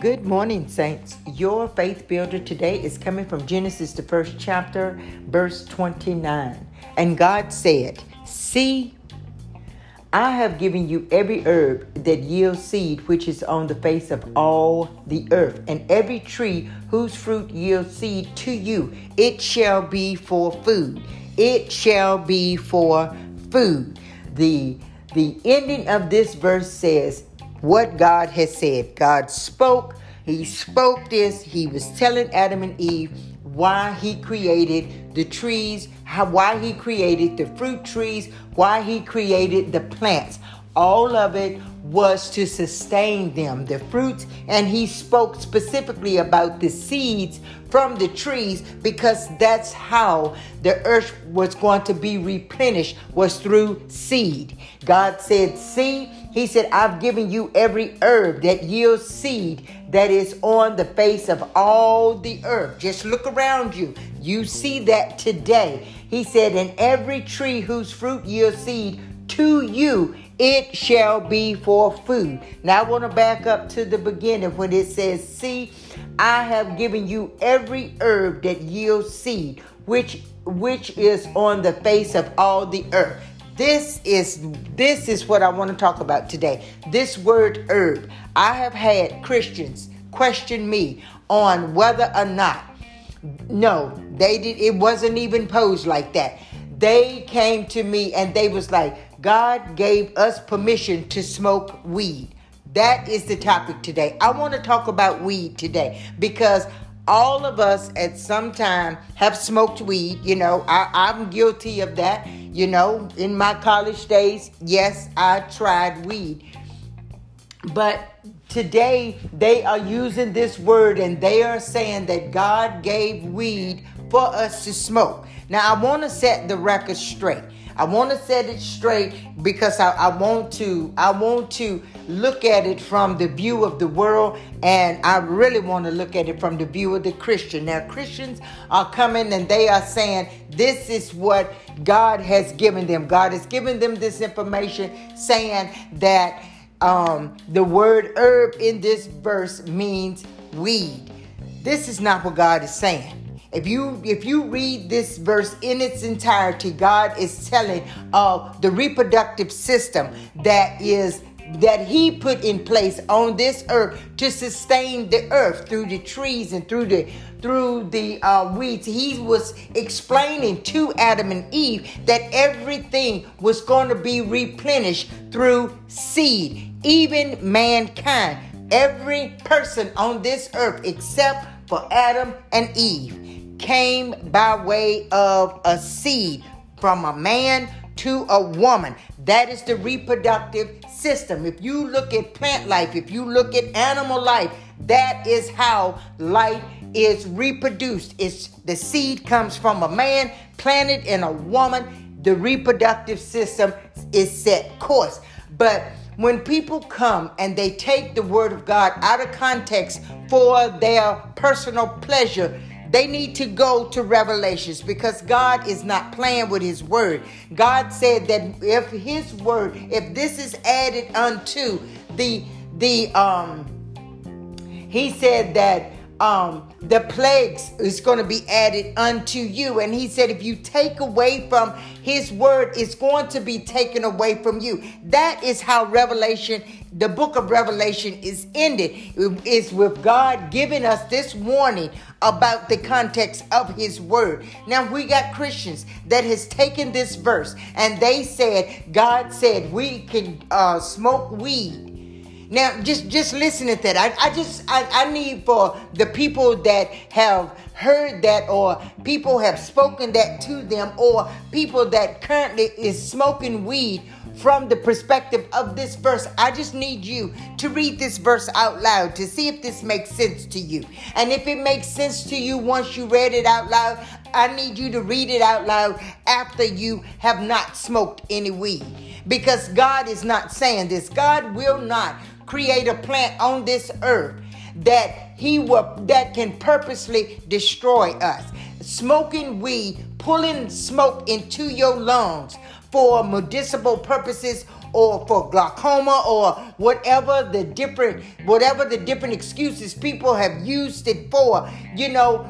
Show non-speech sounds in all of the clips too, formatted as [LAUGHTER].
Good morning, saints. Your faith builder today is coming from Genesis, the first chapter, verse 29. And God said, See, I have given you every herb that yields seed which is on the face of all the earth, and every tree whose fruit yields seed to you. It shall be for food. It shall be for food. The the ending of this verse says, what God has said. God spoke, He spoke this, He was telling Adam and Eve why He created the trees, how, why He created the fruit trees, why He created the plants. All of it was to sustain them, the fruits, and he spoke specifically about the seeds from the trees because that's how the earth was going to be replenished was through seed. God said, "See, he said, I've given you every herb that yields seed that is on the face of all the earth. Just look around you. You see that today. He said, and every tree whose fruit yields seed to you it shall be for food. Now I want to back up to the beginning when it says, See, I have given you every herb that yields seed, which which is on the face of all the earth. This is this is what I want to talk about today. This word herb. I have had Christians question me on whether or not no, they did it wasn't even posed like that. They came to me and they was like, God gave us permission to smoke weed. That is the topic today. I want to talk about weed today because all of us at some time have smoked weed. You know, I, am guilty of that. You know, in my college days, yes, I tried weed. But today they are using this word and they are saying that God gave weed for us to smoke. Now, I want to set the record straight. I want to set it straight because I, I, want to I want to look at it from the view of the world and I really want to look at it from the view of the Christian. Now Christians are coming and they are saying this is what God has given them. God has given them this information saying that um, the word herb in this verse means weed. This is not what God is saying. If you if you read this verse in its entirety, God is telling of the reproductive system that is that he put in place on this earth to sustain the earth through the trees and through the through the uh, weeds. He was explaining to adam and eve that everything was going to be replenished through seed even mankind every person on this earth except for adam and eve came by way of a seed from a man to a woman. That is the reproductive system. If you look at plant life, if you look at animal life, that is how life is reproduced. It's the seed comes from a man planted in a woman. The reproductive system is set course. But when people come and they take the word of God out of context for their personal pleasure, they need to go to Revelations because God is not playing with His word. God said that if His word, if this is added unto the the um, He said that um, the plagues is going to be added unto you. And he said, if you take away from his word, it's going to be taken away from you. That is how Revelation, the book of Revelation, is ended. It's with God giving us this warning about the context of his word. Now we got Christians that has taken this verse and they said, God said we can uh, smoke weed now, just just listen to that. I, I just I, I need for the people that have heard that or people have spoken that to them or people that currently is smoking weed from the perspective of this verse. I just need you to read this verse out loud to see if this makes sense to you. And if it makes sense to you once you read it out loud, I need you to read it out loud after you have not smoked any weed. Because God is not saying this. God will not create a plant on this earth that he will that can purposely destroy us. Smoking weed pulling smoke into your lungs for medicinal purposes or for glaucoma or whatever the different whatever the different excuses people have used it for you know.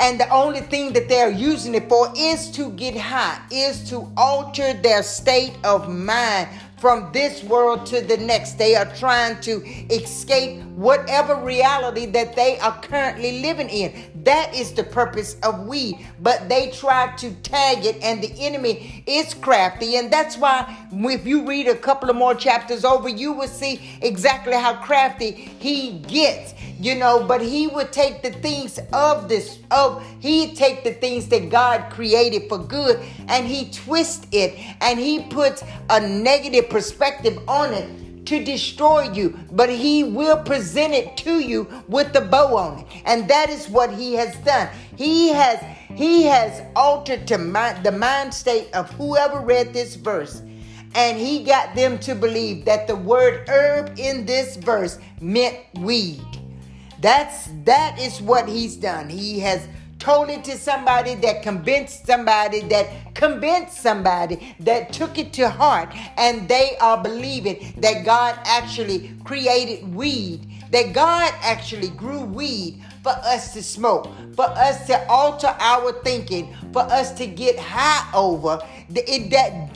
And the only thing that they're using it for is to get high is to alter their state of mind from this world to the next. They are trying to escape whatever reality that they are currently living in. That is the purpose of we, But they try to tag it, and the enemy is crafty. And that's why, if you read a couple of more chapters over, you will see exactly how crafty he gets you know but he would take the things of this of he'd take the things that god created for good and he twist it and he puts a negative perspective on it to destroy you but he will present it to you with the bow on it. And that is what he has done. He has he has altered to the mind state of whoever read this verse and he got them to believe that the word herb in this verse meant weed that's that is what he's done. He has told it to somebody that convinced somebody that convinced somebody that took it to heart and they are believing that God actually created weed, that God actually grew weed for us to smoke, for us to alter our thinking, for us to get high over. That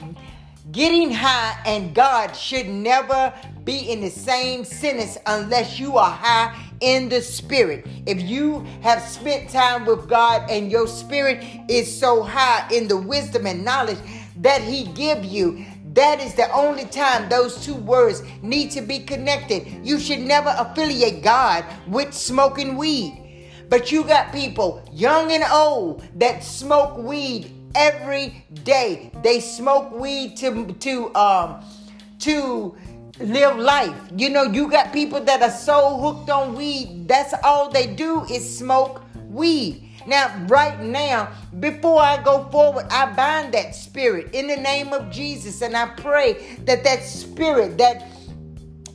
getting high and God should never be in the same sentence unless you are high in the spirit. If you have spent time with God and your spirit is so high in the wisdom and knowledge that he give you, that is the only time those two words need to be connected. You should never affiliate God with smoking weed. But you got people, young and old, that smoke weed every day. They smoke weed to to um to live life. You know, you got people that are so hooked on weed, that's all they do is smoke weed. Now, right now, before I go forward, I bind that spirit in the name of Jesus and I pray that that spirit, that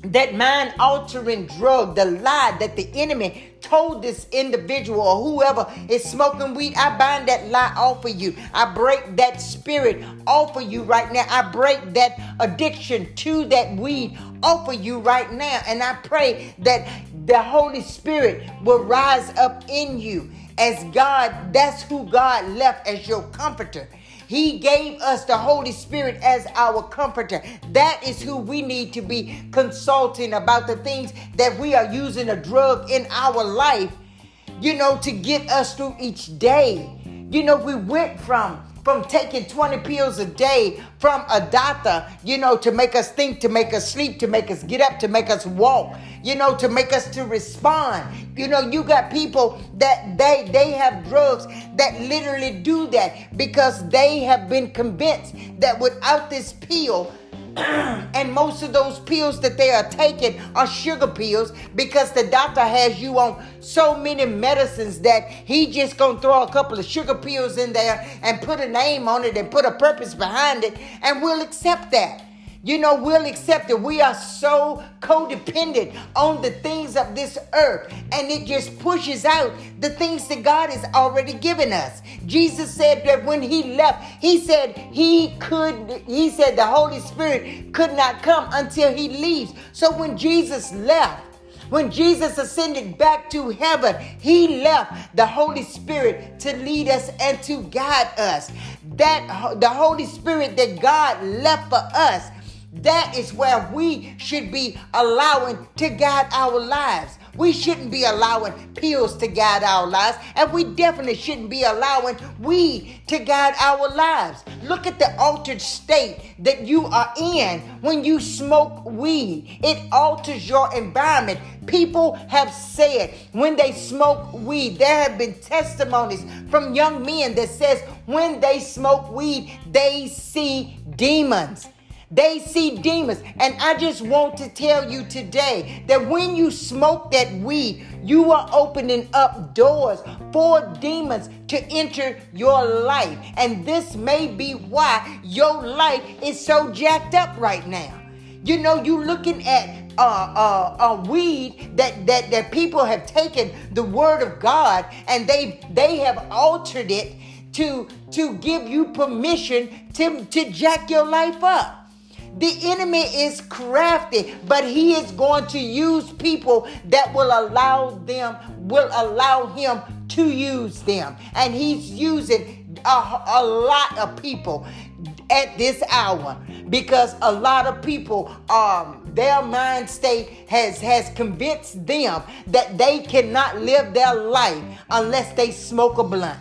that mind altering drug, the lie that the enemy told this individual or whoever is smoking weed, I bind that lie off of you. I break that spirit off of you right now. I break that addiction to that weed off of you right now. And I pray that the Holy Spirit will rise up in you as God, that's who God left as your comforter. He gave us the Holy Spirit as our comforter. That is who we need to be consulting about the things that we are using a drug in our life, you know, to get us through each day. You know, we went from from taking 20 pills a day from a doctor, you know, to make us think, to make us sleep, to make us get up, to make us walk, you know, to make us to respond. You know, you got people that they they have drugs that literally do that because they have been convinced that without this pill, [CLEARS THROAT] and most of those pills that they are taking are sugar pills because the doctor has you on so many medicines that he just gonna throw a couple of sugar pills in there and put a name on it and put a purpose behind it and we'll accept that you know, we'll accept that we are so codependent on the things of this earth, and it just pushes out the things that God has already given us. Jesus said that when He left, He said He could, He said the Holy Spirit could not come until He leaves. So when Jesus left, when Jesus ascended back to heaven, he left the Holy Spirit to lead us and to guide us. That the Holy Spirit that God left for us that is where we should be allowing to guide our lives. We shouldn't be allowing pills to guide our lives, and we definitely shouldn't be allowing weed to guide our lives. Look at the altered state that you are in when you smoke weed. It alters your environment. People have said when they smoke weed, there have been testimonies from young men that says when they smoke weed, they see demons. They see demons. And I just want to tell you today that when you smoke that weed, you are opening up doors for demons to enter your life. And this may be why your life is so jacked up right now. You know, you're looking at uh, uh, uh, weed that, that that people have taken the word of God and they they have altered it to, to give you permission to, to jack your life up. The enemy is crafty, but he is going to use people that will allow them, will allow him to use them. And he's using a, a lot of people at this hour because a lot of people um their mind state has has convinced them that they cannot live their life unless they smoke a blunt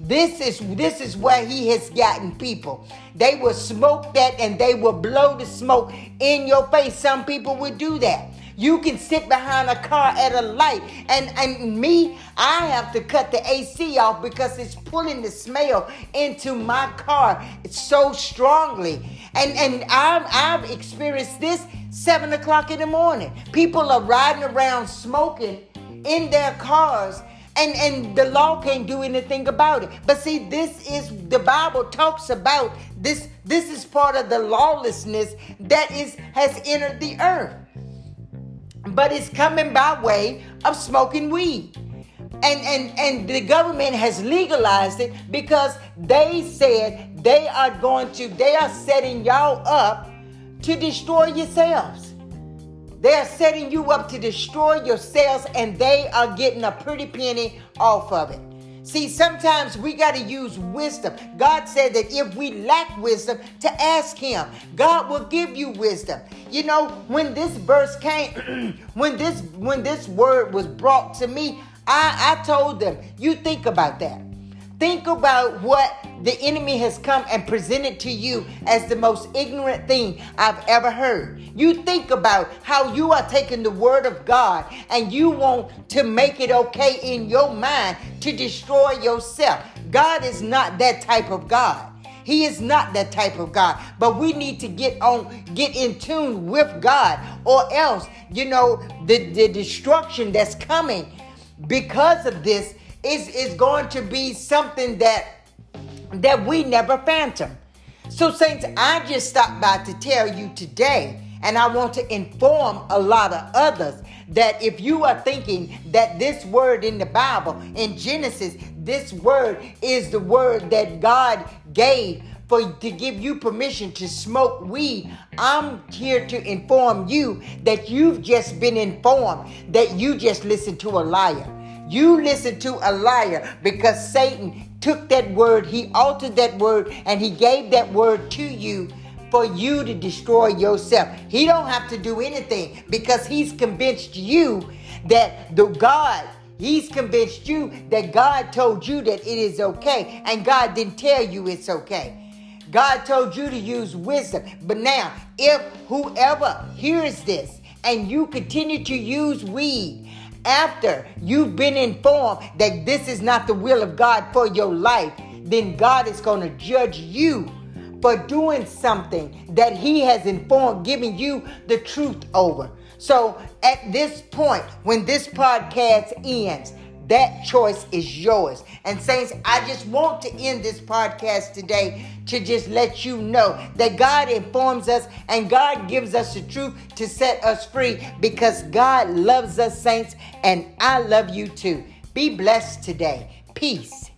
this is this is where he has gotten people. They will smoke that and they will blow the smoke in your face. Some people would do that. You can sit behind a car at a light, and and me, I have to cut the AC off because it's pulling the smell into my car so strongly. And and I've I've experienced this seven o'clock in the morning. People are riding around smoking in their cars and and the law can't do anything about it. But see this is the bible talks about this this is part of the lawlessness that is has entered the earth. But it's coming by way of smoking weed. And and and the government has legalized it because they said they are going to they are setting y'all up to destroy yourselves they're setting you up to destroy your sales and they are getting a pretty penny off of it. See, sometimes we got to use wisdom. God said that if we lack wisdom, to ask Him. God will give you wisdom. You know, when this verse came, [CLEARS THROAT] when this when this word was brought to me, I, I told them, you think about that. Think about what the enemy has come and presented to you as the most ignorant thing I've ever heard. You think about how you are taking the word of God and you want to make it okay in your mind to destroy yourself. God is not that type of God. He is not that type of God. But we need to get on, get in tune with God, or else, you know, the, the destruction that's coming because of this is, is going to be something that that we never phantom. So, Saints, I just stopped by to tell you today, and I want to inform a lot of others that if you are thinking that this word in the Bible, in Genesis, this word is the word that God gave for to give you permission to smoke weed. I'm here to inform you that you've just been informed that you just listened to a liar. You listen to a liar because Satan took that word, he altered that word, and he gave that word to you for you to destroy yourself. He don't have to do anything because he's convinced you that the God He's convinced you that God told you that it is okay, and God didn't tell you it's okay. God told you to use wisdom. But now, if whoever hears this and you continue to use weed after you've been informed that this is not the will of God for your life, then God is going to judge you for doing something that He has informed, giving you the truth over. So at this point, when this podcast ends, that choice is yours. And, Saints, I just want to end this podcast today to just let you know that God informs us and God gives us the truth to set us free because God loves us, Saints, and I love you too. Be blessed today. Peace.